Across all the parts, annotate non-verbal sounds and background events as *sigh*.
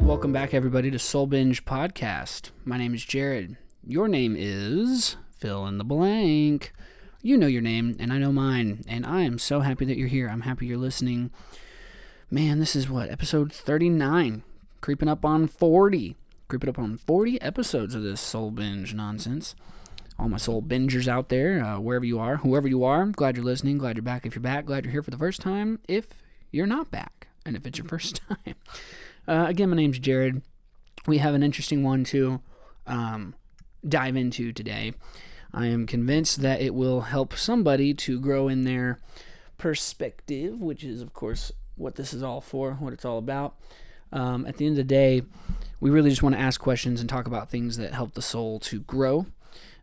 Welcome back, everybody, to Soul Binge Podcast. My name is Jared. Your name is fill in the blank. You know your name, and I know mine, and I am so happy that you're here. I'm happy you're listening. Man, this is what, episode 39, creeping up on 40. Creeping up on 40 episodes of this Soul Binge nonsense. All my soul bingers out there, uh, wherever you are, whoever you are, glad you're listening, glad you're back if you're back, glad you're here for the first time if you're not back, and if it's your first *laughs* time. Uh, again, my name's Jared. We have an interesting one too. um, dive into today. I am convinced that it will help somebody to grow in their perspective, which is, of course, what this is all for, what it's all about. Um, at the end of the day, we really just want to ask questions and talk about things that help the soul to grow,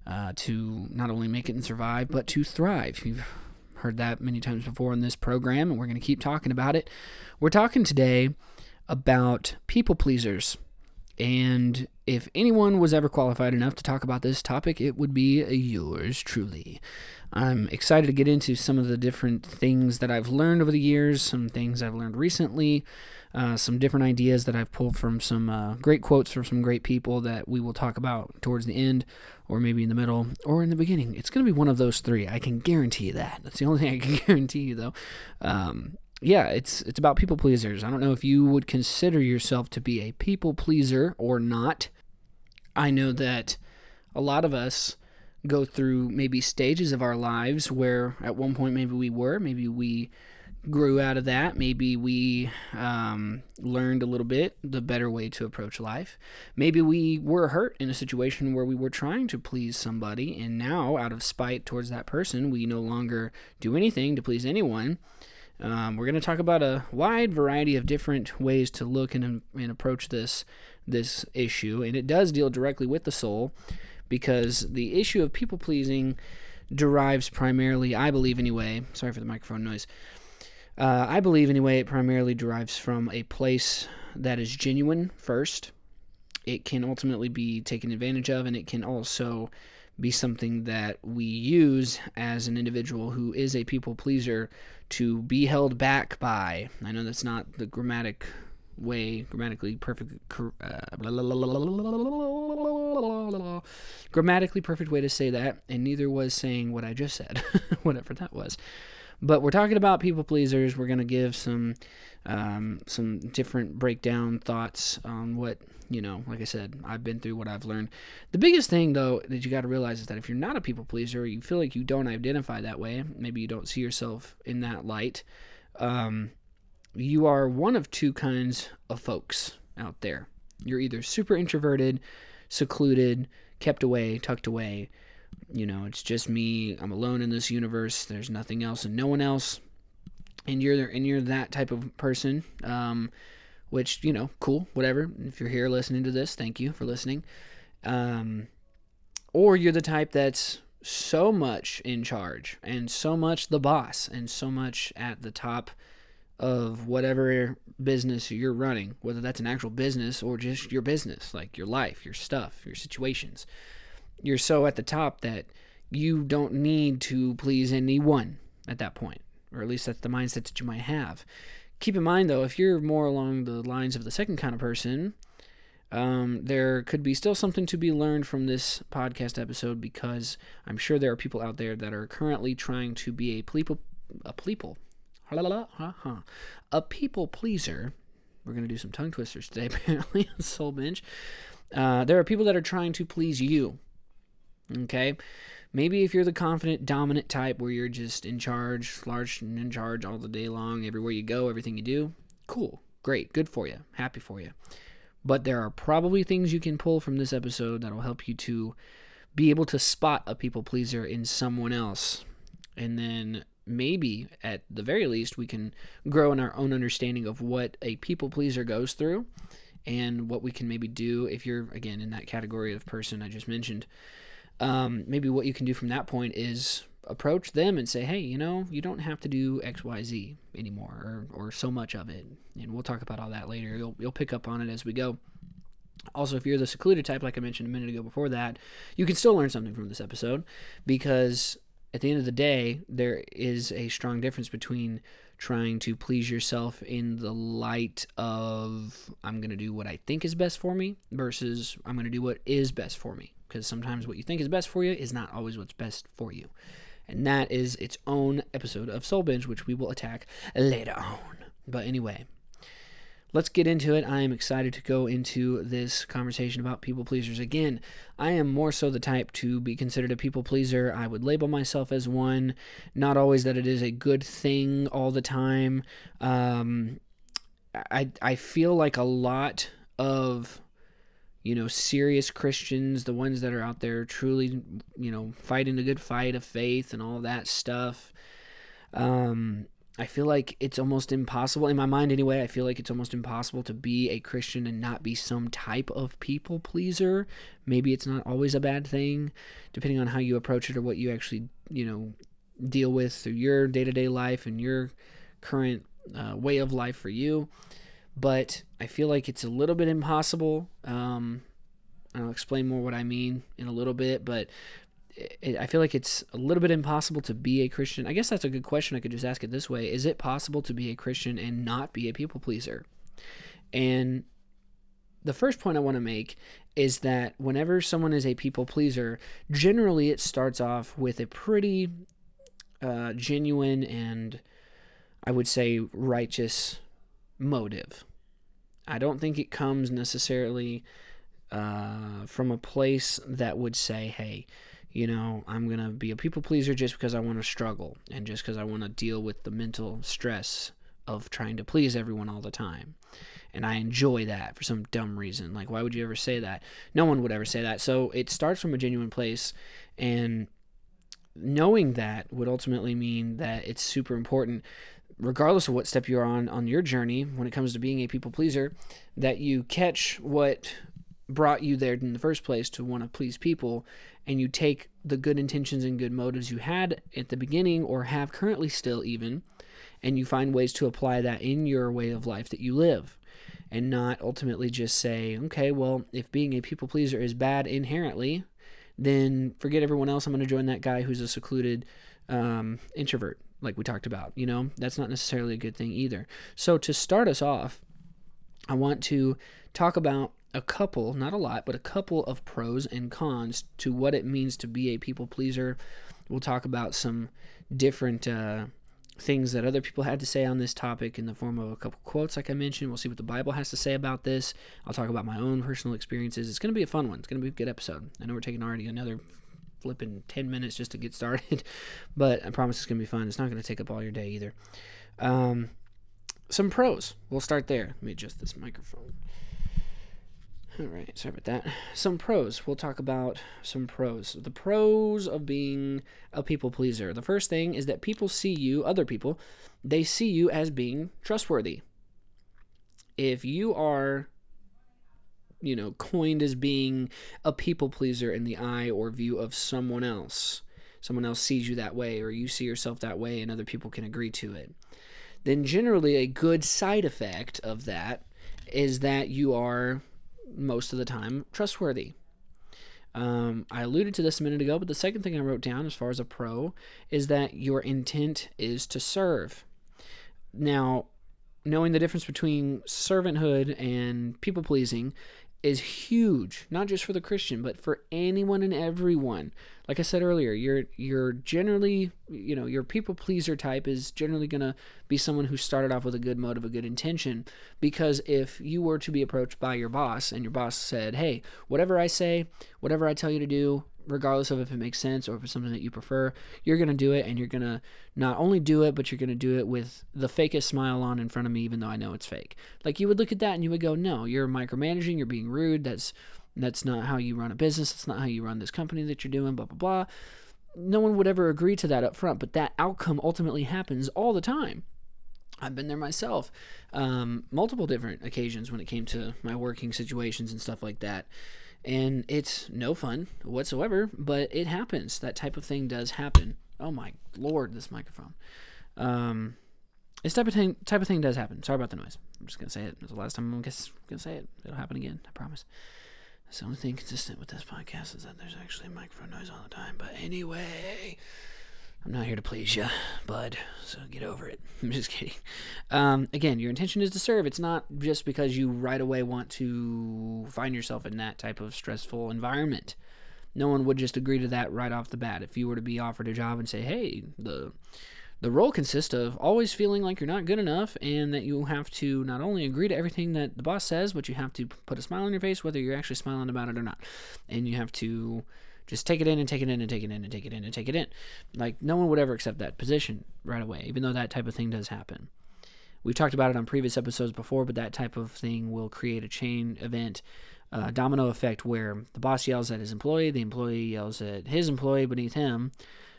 uh, to not only make it and survive, but to thrive. You've heard that many times before in this program, and we're going to keep talking about it. We're talking today about people pleasers. And if anyone was ever qualified enough to talk about this topic, it would be yours truly. I'm excited to get into some of the different things that I've learned over the years, some things I've learned recently, uh, some different ideas that I've pulled from some uh, great quotes from some great people that we will talk about towards the end, or maybe in the middle, or in the beginning. It's going to be one of those three. I can guarantee you that. That's the only thing I can *laughs* guarantee you, though. Um, yeah, it's it's about people pleasers. I don't know if you would consider yourself to be a people pleaser or not. I know that a lot of us go through maybe stages of our lives where at one point maybe we were, maybe we grew out of that. Maybe we um, learned a little bit the better way to approach life. Maybe we were hurt in a situation where we were trying to please somebody, and now, out of spite towards that person, we no longer do anything to please anyone. Um, we're going to talk about a wide variety of different ways to look and, and approach this this issue, and it does deal directly with the soul because the issue of people pleasing derives primarily, I believe anyway. Sorry for the microphone noise. Uh, I believe anyway, it primarily derives from a place that is genuine first. It can ultimately be taken advantage of, and it can also be something that we use as an individual who is a people pleaser to be held back by. I know that's not the grammatic way, grammatically perfect, uh, grammatically perfect way to say that, and neither was saying what I just said, *laughs* whatever that was. But we're talking about people pleasers. We're going to give some um, some different breakdown thoughts on what you know. Like I said, I've been through what I've learned. The biggest thing though that you got to realize is that if you're not a people pleaser, you feel like you don't identify that way. Maybe you don't see yourself in that light. Um, you are one of two kinds of folks out there. You're either super introverted, secluded, kept away, tucked away, you know, it's just me. I'm alone in this universe. There's nothing else and no one else. And you're and you're that type of person. Um, which you know, cool, whatever. If you're here listening to this, thank you for listening. Um, or you're the type that's so much in charge and so much the boss and so much at the top of whatever business you're running, whether that's an actual business or just your business, like your life, your stuff, your situations you're so at the top that you don't need to please anyone at that point, or at least that's the mindset that you might have. Keep in mind, though, if you're more along the lines of the second kind of person, um, there could be still something to be learned from this podcast episode because I'm sure there are people out there that are currently trying to be a people, a people, a people pleaser. We're gonna do some tongue twisters today, *laughs* apparently. Soul binge. Uh, there are people that are trying to please you Okay? Maybe if you're the confident, dominant type where you're just in charge, large and in charge all the day long, everywhere you go, everything you do, cool, great, good for you, happy for you. But there are probably things you can pull from this episode that'll help you to be able to spot a people pleaser in someone else. And then maybe, at the very least, we can grow in our own understanding of what a people pleaser goes through and what we can maybe do if you're, again, in that category of person I just mentioned um, maybe what you can do from that point is approach them and say, hey, you know, you don't have to do X, Y, Z anymore, or, or so much of it. And we'll talk about all that later. You'll you'll pick up on it as we go. Also, if you're the secluded type, like I mentioned a minute ago before that, you can still learn something from this episode because at the end of the day, there is a strong difference between trying to please yourself in the light of I'm going to do what I think is best for me versus I'm going to do what is best for me. Because sometimes what you think is best for you is not always what's best for you. And that is its own episode of Soul Binge, which we will attack later on. But anyway, let's get into it. I am excited to go into this conversation about people pleasers. Again, I am more so the type to be considered a people pleaser. I would label myself as one. Not always that it is a good thing all the time. Um, I I feel like a lot of you know serious Christians, the ones that are out there truly you know fighting the good fight of faith and all that stuff. Um, I feel like it's almost impossible, in my mind anyway, I feel like it's almost impossible to be a Christian and not be some type of people pleaser. Maybe it's not always a bad thing, depending on how you approach it or what you actually, you know, deal with through your day to day life and your current uh, way of life for you. But I feel like it's a little bit impossible. Um, I'll explain more what I mean in a little bit, but it, I feel like it's a little bit impossible to be a Christian. I guess that's a good question. I could just ask it this way Is it possible to be a Christian and not be a people pleaser? And the first point I want to make is that whenever someone is a people pleaser, generally it starts off with a pretty uh, genuine and I would say righteous motive. I don't think it comes necessarily uh, from a place that would say, hey, you know, I'm going to be a people pleaser just because I want to struggle and just because I want to deal with the mental stress of trying to please everyone all the time. And I enjoy that for some dumb reason. Like, why would you ever say that? No one would ever say that. So it starts from a genuine place. And knowing that would ultimately mean that it's super important, regardless of what step you're on on your journey when it comes to being a people pleaser, that you catch what brought you there in the first place to want to please people and you take the good intentions and good motives you had at the beginning or have currently still even and you find ways to apply that in your way of life that you live and not ultimately just say okay well if being a people pleaser is bad inherently then forget everyone else i'm going to join that guy who's a secluded um, introvert like we talked about you know that's not necessarily a good thing either so to start us off i want to talk about a couple, not a lot, but a couple of pros and cons to what it means to be a people pleaser. We'll talk about some different uh, things that other people had to say on this topic in the form of a couple quotes, like I mentioned. We'll see what the Bible has to say about this. I'll talk about my own personal experiences. It's going to be a fun one. It's going to be a good episode. I know we're taking already another flipping 10 minutes just to get started, *laughs* but I promise it's going to be fun. It's not going to take up all your day either. Um, some pros. We'll start there. Let me adjust this microphone. All right, sorry about that. Some pros. We'll talk about some pros. The pros of being a people pleaser. The first thing is that people see you, other people, they see you as being trustworthy. If you are, you know, coined as being a people pleaser in the eye or view of someone else, someone else sees you that way, or you see yourself that way, and other people can agree to it, then generally a good side effect of that is that you are most of the time trustworthy. Um, I alluded to this a minute ago, but the second thing I wrote down as far as a pro is that your intent is to serve. Now, knowing the difference between servanthood and people pleasing is huge, not just for the Christian, but for anyone and everyone like I said earlier, you're you're generally you know your people pleaser type is generally going to be someone who started off with a good motive, a good intention. Because if you were to be approached by your boss and your boss said, "Hey, whatever I say, whatever I tell you to do, regardless of if it makes sense or if it's something that you prefer, you're going to do it and you're going to not only do it, but you're going to do it with the fakest smile on in front of me, even though I know it's fake. Like you would look at that and you would go, no, you're micromanaging, you're being rude. That's that's not how you run a business. That's not how you run this company that you're doing, blah, blah, blah. No one would ever agree to that up front, but that outcome ultimately happens all the time. I've been there myself, um, multiple different occasions when it came to my working situations and stuff like that. And it's no fun whatsoever, but it happens. That type of thing does happen. Oh my lord, this microphone. Um, this type of thing type of thing does happen. Sorry about the noise. I'm just gonna say it. It's the last time I'm gonna, say it. It'll happen again. I promise. That's the only thing consistent with this podcast is that there's actually microphone noise all the time. But anyway, I'm not here to please you, bud. So get over it. *laughs* I'm just kidding. Um, again, your intention is to serve. It's not just because you right away want to find yourself in that type of stressful environment. No one would just agree to that right off the bat. If you were to be offered a job and say, "Hey, the the role consists of always feeling like you're not good enough and that you have to not only agree to everything that the boss says, but you have to put a smile on your face whether you're actually smiling about it or not. And you have to just take it in and take it in and take it in and take it in and take it in. Like no one would ever accept that position right away, even though that type of thing does happen. We've talked about it on previous episodes before, but that type of thing will create a chain event, uh, domino effect, where the boss yells at his employee, the employee yells at his employee beneath him,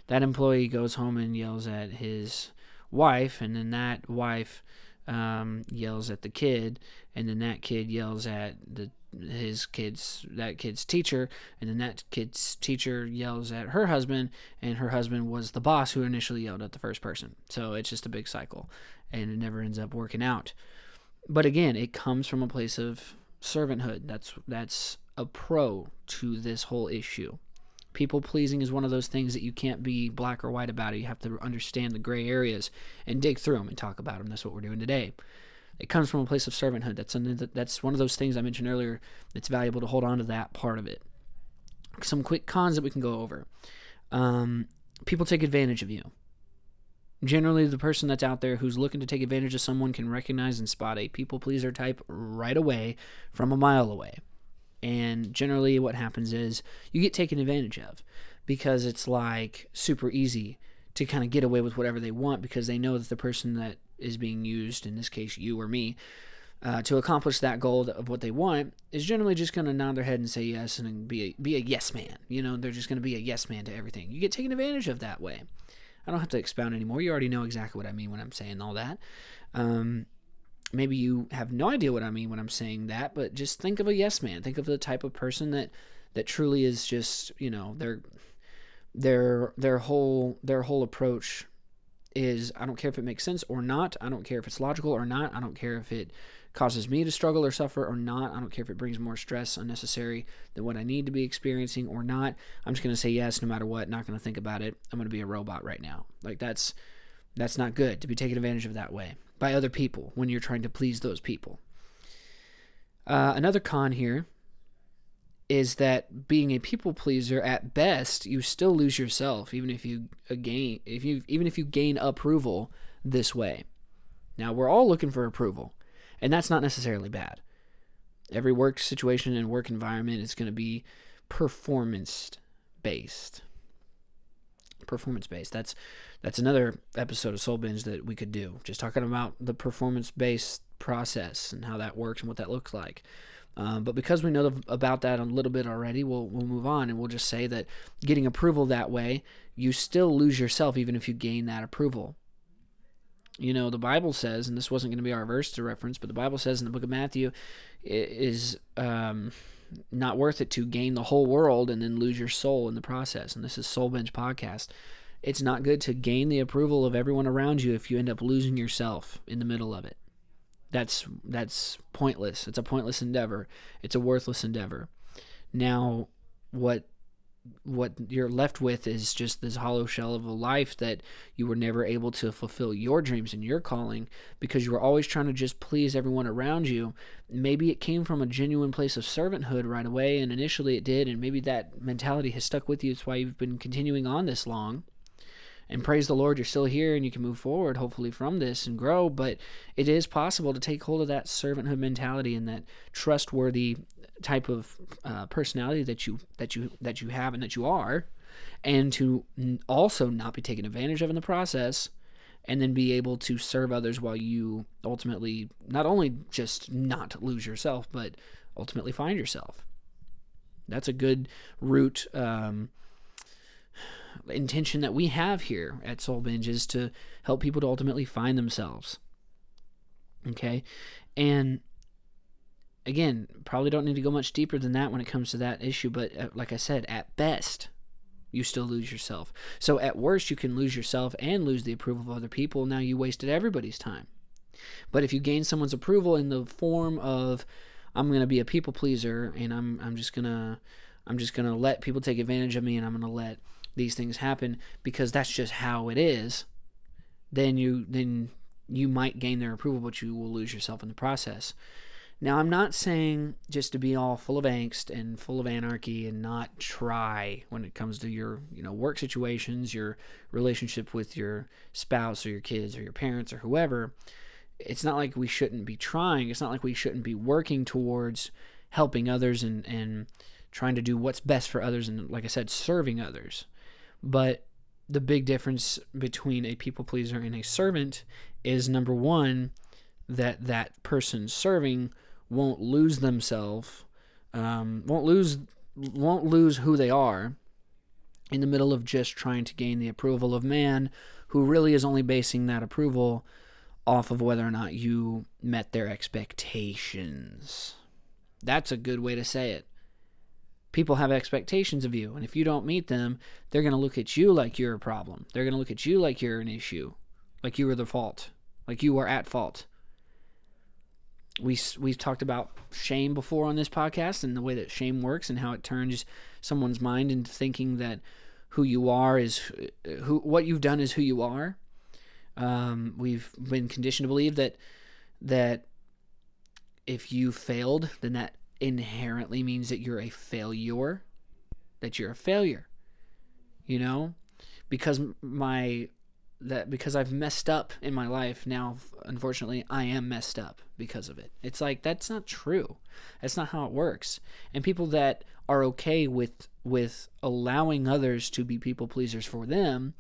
that employee goes home and yells at his wife, and then that wife um, yells at the kid, and then that kid yells at the his kid's that kid's teacher, and then that kid's teacher yells at her husband, and her husband was the boss who initially yelled at the first person. So it's just a big cycle, and it never ends up working out. But again, it comes from a place of servanthood. That's that's a pro to this whole issue. People pleasing is one of those things that you can't be black or white about it. You have to understand the gray areas and dig through them and talk about them. That's what we're doing today. It comes from a place of servanthood. That's that's one of those things I mentioned earlier. It's valuable to hold on to that part of it. Some quick cons that we can go over. Um, people take advantage of you. Generally, the person that's out there who's looking to take advantage of someone can recognize and spot a people pleaser type right away from a mile away. And generally, what happens is you get taken advantage of because it's like super easy to kind of get away with whatever they want because they know that the person that is being used, in this case, you or me, uh, to accomplish that goal of what they want is generally just going to nod their head and say yes and be a, be a yes man. You know, they're just going to be a yes man to everything. You get taken advantage of that way. I don't have to expound anymore. You already know exactly what I mean when I'm saying all that. Um, maybe you have no idea what I mean when I'm saying that, but just think of a yes man. Think of the type of person that that truly is just, you know, their their their whole their whole approach is I don't care if it makes sense or not. I don't care if it's logical or not. I don't care if it causes me to struggle or suffer or not. I don't care if it brings more stress unnecessary than what I need to be experiencing or not. I'm just going to say yes no matter what, not going to think about it. I'm going to be a robot right now. Like that's that's not good to be taken advantage of that way by other people when you're trying to please those people. Uh, another con here is that being a people pleaser at best you still lose yourself even if you gain if you even if you gain approval this way now we're all looking for approval and that's not necessarily bad every work situation and work environment is going to be performance based performance based that's that's another episode of Soul Binge that we could do. Just talking about the performance based process and how that works and what that looks like. Um, but because we know about that a little bit already, we'll, we'll move on and we'll just say that getting approval that way, you still lose yourself even if you gain that approval. You know, the Bible says, and this wasn't going to be our verse to reference, but the Bible says in the book of Matthew, it is um, not worth it to gain the whole world and then lose your soul in the process. And this is Soul Binge Podcast it's not good to gain the approval of everyone around you if you end up losing yourself in the middle of it. That's that's pointless. It's a pointless endeavor. It's a worthless endeavor. Now, what what you're left with is just this hollow shell of a life that you were never able to fulfill your dreams and your calling because you were always trying to just please everyone around you. Maybe it came from a genuine place of servanthood right away, and initially it did, and maybe that mentality has stuck with you. It's why you've been continuing on this long and praise the Lord, you're still here and you can move forward, hopefully, from this and grow. But it is possible to take hold of that servanthood mentality and that trustworthy type of uh, personality that you that you that you have and that you are, and to also not be taken advantage of in the process, and then be able to serve others while you ultimately not only just not lose yourself, but ultimately find yourself. That's a good route. Um, intention that we have here at Soul Binge is to help people to ultimately find themselves. Okay? And again, probably don't need to go much deeper than that when it comes to that issue, but uh, like I said, at best, you still lose yourself. So at worst, you can lose yourself and lose the approval of other people. Now you wasted everybody's time. But if you gain someone's approval in the form of I'm going to be a people pleaser and I'm I'm just going to I'm just to let people take advantage of me and I'm to let these things happen because that's just how it is, then you then you might gain their approval but you will lose yourself in the process. Now, I'm not saying just to be all full of angst and full of anarchy and not try when it comes to your, you know, work situations, your relationship with your spouse or your kids or your parents or whoever it's not like we shouldn't be trying. It's not like we shouldn't be working towards helping others and, and trying to do what's best for others and, like I said, serving others. But the big difference between a people pleaser and a servant is number one, that that person serving won't lose themselves, um, won't lose won't lose who they are in the middle of just trying to gain the approval of man, who really is only basing that approval off of whether or not you met their expectations. That's a good way to say it. People have expectations of you, and if you don't meet them, they're going to look at you like you're a problem. They're going to look at you like you're an issue, like you were the fault, like you are at fault. We we've talked about shame before on this podcast and the way that shame works and how it turns someone's mind into thinking that who you are is who what you've done is who you are um, we've been conditioned to believe that that if you failed, then that inherently means that you're a failure, that you're a failure. You know, because my that because I've messed up in my life now, unfortunately, I am messed up because of it. It's like that's not true. That's not how it works. And people that are okay with with allowing others to be people pleasers for them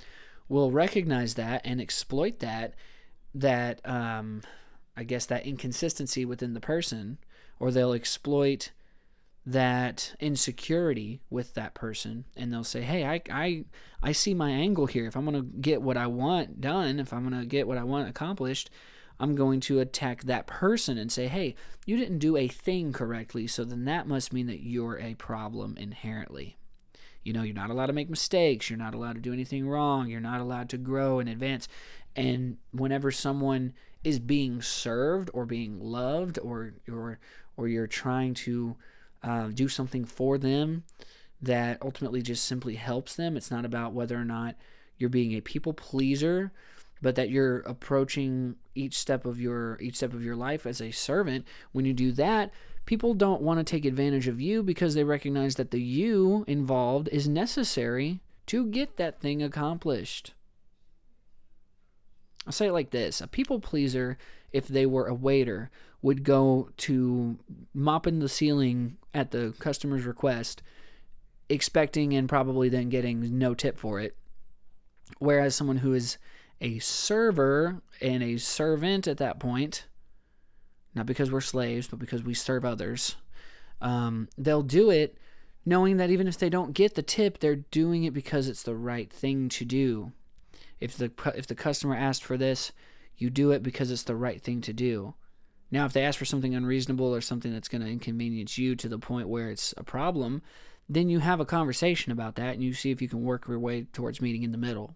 will recognize that and exploit that that um, I guess that inconsistency within the person, or they'll exploit that insecurity with that person and they'll say hey I, I i see my angle here if i'm going to get what i want done if i'm going to get what i want accomplished i'm going to attack that person and say hey you didn't do a thing correctly so then that must mean that you're a problem inherently you know, you're not allowed to make mistakes. You're not allowed to do anything wrong. You're not allowed to grow and advance. And whenever someone is being served or being loved, or or or you're trying to uh, do something for them that ultimately just simply helps them, it's not about whether or not you're being a people pleaser, but that you're approaching each step of your each step of your life as a servant. When you do that, people don't want to take advantage of you because they recognize that the you involved is necessary to get that thing accomplished. I'll say it like this a people pleaser, if they were a waiter, would go to mopping the ceiling at the customer's request, expecting and probably then getting no tip for it. Whereas someone who is a server and a servant at that point not because we're slaves, but because we serve others. Um, they'll do it knowing that even if they don't get the tip, they're doing it because it's the right thing to do. If the if the customer asked for this, you do it because it's the right thing to do. Now, if they ask for something unreasonable or something that's going to inconvenience you to the point where it's a problem, then you have a conversation about that and you see if you can work your way towards meeting in the middle.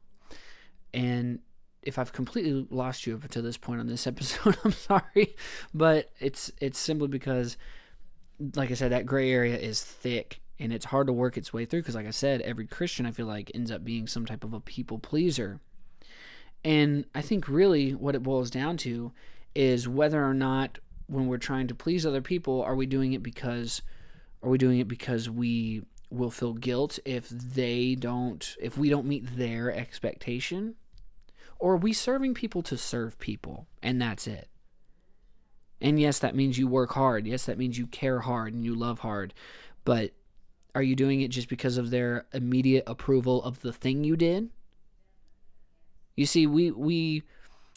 And if I've completely lost you up to this point on this *laughs* episode, I'm sorry, but it's it's simply because, like I said, that gray area is thick and it's hard to work its way through. Because, like I said, every Christian I feel like ends up being some type of a people pleaser, and I think really what it boils down to is whether or not when we're trying to please other people, are we doing it because, are we doing it because we will feel guilt if they don't, if we don't meet their expectation? Or are we serving people to serve people and that's it? And yes, that means you work hard. Yes, that means you care hard and you love hard. But are you doing it just because of their immediate approval of the thing you did? You see, we we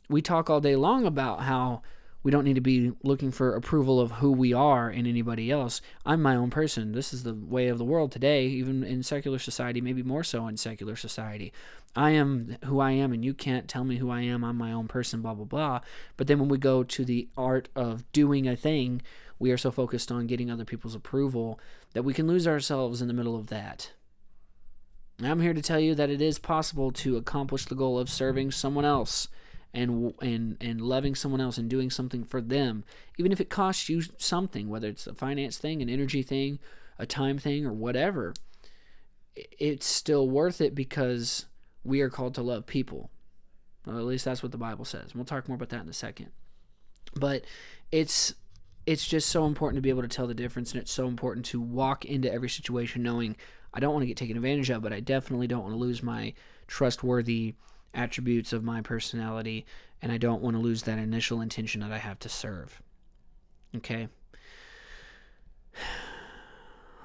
we talk all day long about how We don't need to be looking for approval of who we are in anybody else. I'm my own person. This is the way of the world today, even in secular society, maybe more so in secular society. I am who I am, and you can't tell me who I am. I'm my own person, blah, blah, blah. But then when we go to the art of doing a thing, we are so focused on getting other people's approval that we can lose ourselves in the middle of that. I'm here to tell you that it is possible to accomplish the goal of serving someone else and and and loving someone else and doing something for them, even if it costs you something, whether it's a finance thing, an energy thing, a time thing, or whatever. It's still worth it because we are called to love people. At least that's what the Bible says. We'll talk more about that in a second. But it's it's just so important to be able to tell the difference, and it's so important to walk into every situation knowing I don't want to get taken advantage of, but I definitely don't want to lose my trustworthy attributes of my personality, and I don't want to lose that initial intention that I have to serve. Okay? *sighs*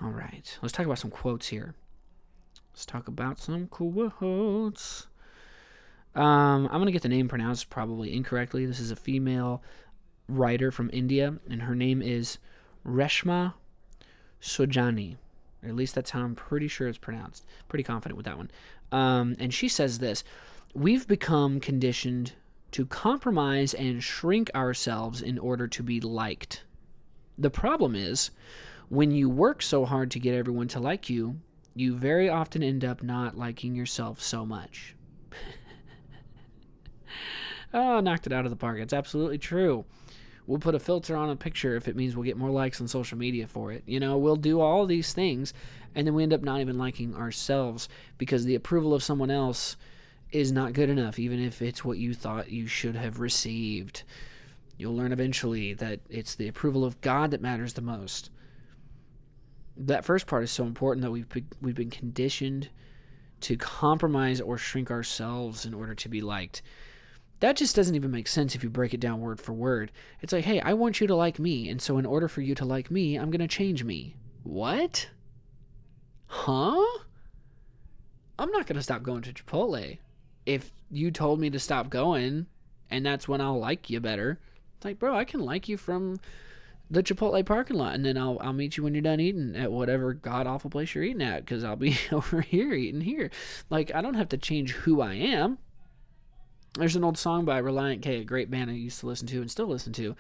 All right. Let's talk about some quotes here. Let's talk about some quotes. Um, I'm going to get the name pronounced probably incorrectly. This is a female writer from India, and her name is Reshma Saujani. Or at least that's how I'm pretty sure it's pronounced. Pretty confident with that one. Um, and she says this We've become conditioned to compromise and shrink ourselves in order to be liked. The problem is, when you work so hard to get everyone to like you, you very often end up not liking yourself so much. *laughs* oh, knocked it out of the park. It's absolutely true. We'll put a filter on a picture if it means we'll get more likes on social media for it. You know, we'll do all these things and then we end up not even liking ourselves because the approval of someone else is not good enough, even if it's what you thought you should have received. You'll learn eventually that it's the approval of God that matters the most. That first part is so important that we've been, we've been conditioned to compromise or shrink ourselves in order to be liked that just doesn't even make sense if you break it down word for word. It's like, hey, I want you to like me, and so in order for you to like me, I'm going to change me. What? Huh? I'm not going to stop going to Chipotle. If you told me to stop going, and that's when I'll like you better. It's like, bro, I can like you from the Chipotle parking lot, and then I'll I'll meet you when you're done eating at whatever god awful place you're eating at, because I'll be *laughs* over here eating here. Like I don't have to change who I am. There's an old song by Relient K, a great band I used to listen to and still listen to.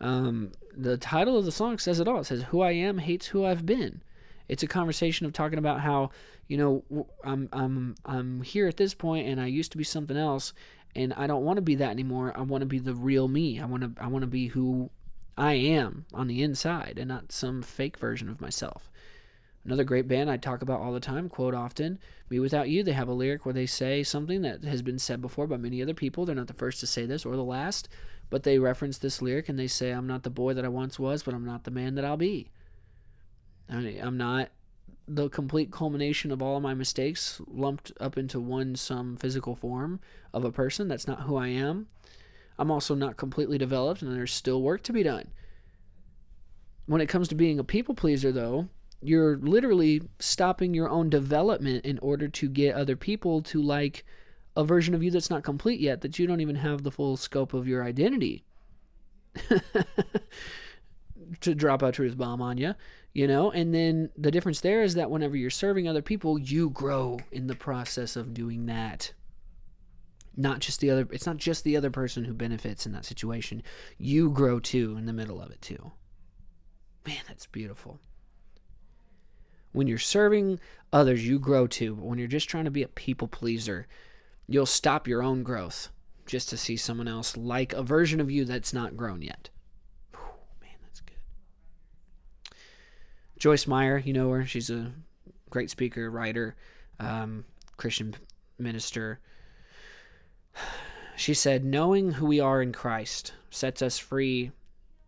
Um, the title of the song says it all. It says, "Who I am hates who I've been." It's a conversation of talking about how you know I'm I'm I'm here at this point and I used to be something else and I don't want to be that anymore. I want to be the real me. I want to I want to be who I am on the inside and not some fake version of myself. Another great band I talk about all the time, quote often, mewithoutYou. They have a lyric where they say something that has been said before by many other people. They're not the first to say this or the last, but they reference this lyric and they say, I'm not the boy that I once was, but I'm not the man that I'll be. I'm not the complete culmination of all of my mistakes lumped up into one some physical form of a person. That's not who I am. I'm also not completely developed, and there's still work to be done. When it comes to being a people pleaser, though, you're literally stopping your own development in order to get other people to like a version of you that's not complete yet, that you don't even have the full scope of your identity. *laughs* to drop a truth bomb on you, you know? And then the difference there is that whenever you're serving other people, you grow in the process of doing that. Not just the other, it's not just the other person who benefits in that situation. You grow too in the middle of it too. Man, that's beautiful. When you're serving others, you grow too. But when you're just trying to be a people pleaser, you'll stop your own growth just to see someone else like a version of you that's not grown yet. Whew, man, that's good. Joyce Meyer, you know her. She's a great speaker, writer, um, Christian minister. *sighs* She said, Knowing who we are in Christ sets us free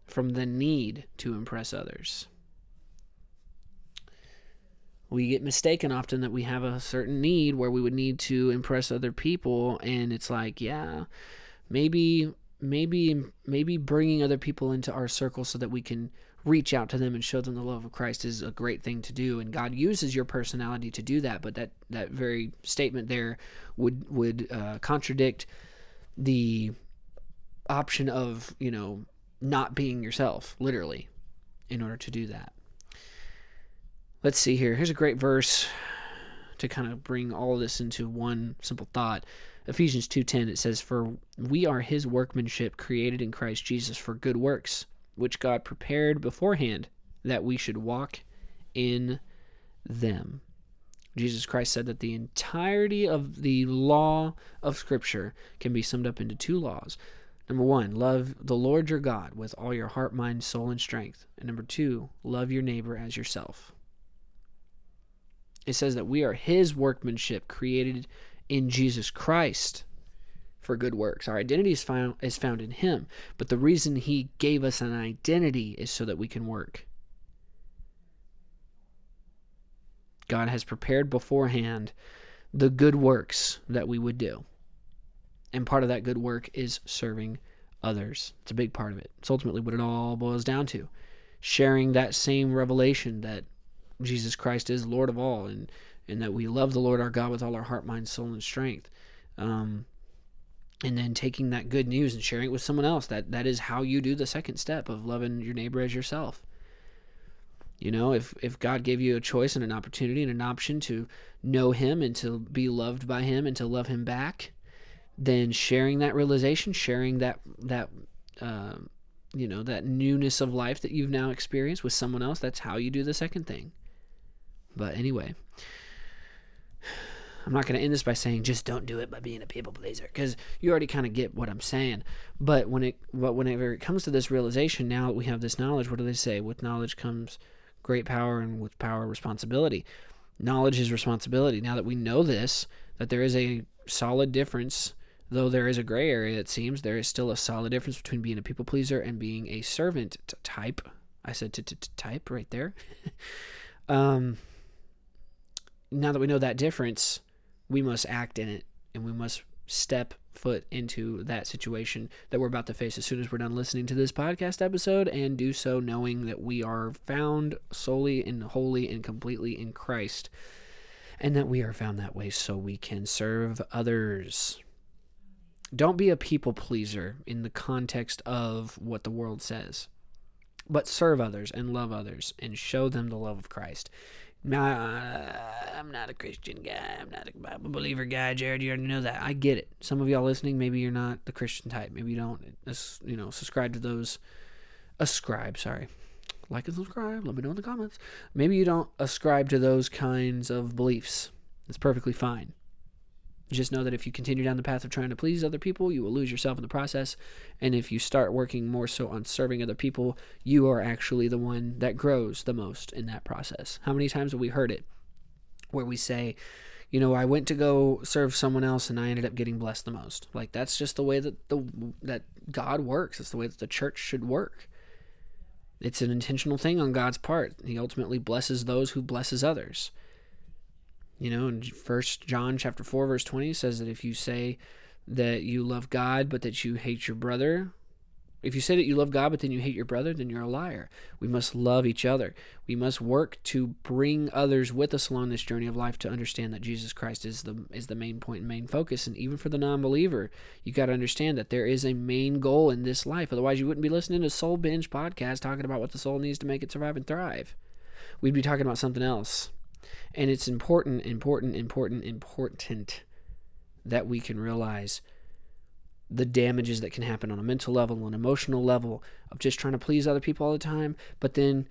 from the need to impress others we get mistaken often that we have a certain need where we would need to impress other people and it's like yeah maybe maybe maybe bringing other people into our circle so that we can reach out to them and show them the love of Christ is a great thing to do and God uses your personality to do that but that that very statement there would would uh, contradict the option of you know not being yourself, literally, in order to do that. Let's see here. Here's a great verse to kind of bring all of this into one simple thought. Ephesians 2:10 it says for we are his workmanship created in Christ Jesus for good works which God prepared beforehand that we should walk in them. Jesus Christ said that the entirety of the law of Scripture can be summed up into two laws. Number one, love the Lord your God with all your heart, mind, soul, and strength. And number two, love your neighbor as yourself. It says that we are his workmanship created in Jesus Christ for good works. Our identity is found, is found in him, but the reason he gave us an identity is so that we can work. God has prepared beforehand the good works that we would do. And part of that good work is serving others. It's a big part of it. It's ultimately what it all boils down to. Sharing that same revelation that Jesus Christ is Lord of all and, and that we love the Lord our God with all our heart, mind, soul, and strength. Um, and then taking that good news and sharing it with someone else. That that is how you do the second step of loving your neighbor as yourself. You know, if if God gave you a choice and an opportunity and an option to know Him and to be loved by Him and to love Him back, then sharing that realization, sharing that that uh, you know that newness of life that you've now experienced with someone else, that's how you do the second thing. But anyway, I'm not going to end this by saying just don't do it by being a people pleaser because you already kind of get what I'm saying. But when it, but whenever it comes to this realization, now that we have this knowledge, what do they say? With knowledge comes great power and with power responsibility. Knowledge is responsibility. Now that we know this, that there is a solid difference, though there is a gray area, it seems, there is still a solid difference between being a people pleaser and being a servant type. I said type right there. *laughs* um, now that we know that difference, we must act in it and we must step foot into that situation that we're about to face as soon as we're done listening to this podcast episode and do so knowing that we are found solely and wholly and completely in Christ and that we are found that way so we can serve others. Don't be a people pleaser in the context of what the world says, but serve others and love others and show them the love of Christ. I'm not a Christian guy. I'm not a Bible believer guy. Jared, you already know that. I get it. Some of y'all listening, maybe you're not the Christian type. Maybe you don't, you know, subscribe to those. Ascribe, sorry. Like and subscribe. Let me know in the comments. Maybe you don't ascribe to those kinds of beliefs. It's perfectly fine. Just know that if you continue down the path of trying to please other people, you will lose yourself in the process. And if you start working more so on serving other people, you are actually the one that grows the most in that process. How many times have we heard it where we say, you know, I went to go serve someone else and I ended up getting blessed the most. Like that's just the way that the that God works. It's the way that the church should work. It's an intentional thing on God's part. He ultimately blesses those who blesses others. You know, in First John chapter four verse twenty says that if you say that you love God but that you hate your brother, if you say that you love God but then you hate your brother, then you're a liar. We must love each other. We must work to bring others with us along this journey of life to understand that Jesus Christ is the is the main point and main focus. And even for the non-believer, you got to understand that there is a main goal in this life. Otherwise, you wouldn't be listening to Soul Binge podcast talking about what the soul needs to make it survive and thrive. We'd be talking about something else. And it's important, important, important, important that we can realize the damages that can happen on a mental level, an emotional level of just trying to please other people all the time, but then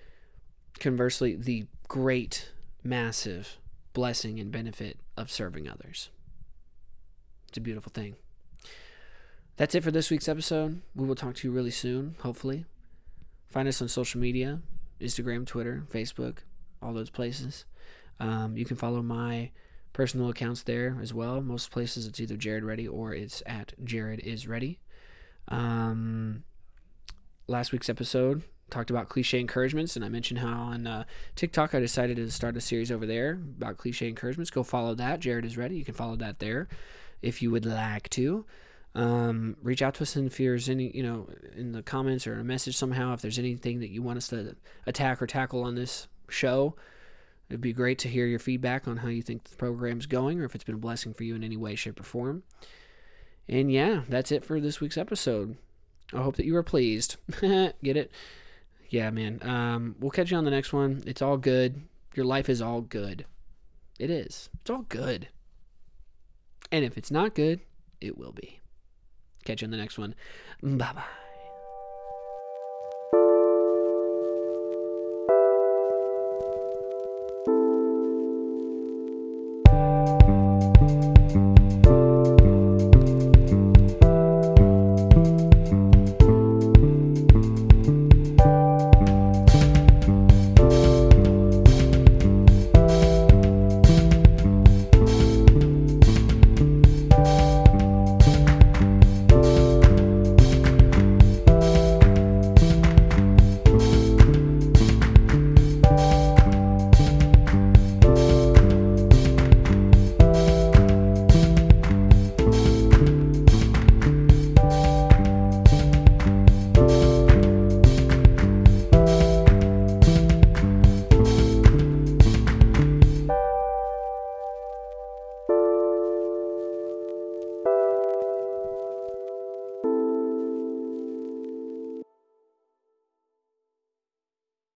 conversely, the great, massive blessing and benefit of serving others. It's a beautiful thing. That's it for this week's episode. We will talk to you really soon, hopefully. Find us on social media Instagram, Twitter, Facebook, all those places. Um, you can follow my personal accounts there as well. Most places it's either Jared Ready or it's at Jared is Ready. Um, last week's episode talked about cliche encouragements, and I mentioned how on uh, TikTok I decided to start a series over there about cliche encouragements. Go follow that. Jared is Ready. You can follow that there if you would like to. Um, reach out to us if there's any, you know, in the comments or in a message somehow. If there's anything that you want us to attack or tackle on this show, It'd be great to hear your feedback on how you think the program's going or if it's been a blessing for you in any way, shape, or form. And yeah, that's it for this week's episode. I hope that you are pleased. *laughs* Get it? Yeah, man. Um, we'll catch you on the next one. It's all good. Your life is all good. It is. It's all good. And if it's not good, it will be. Catch you on the next one. Bye bye.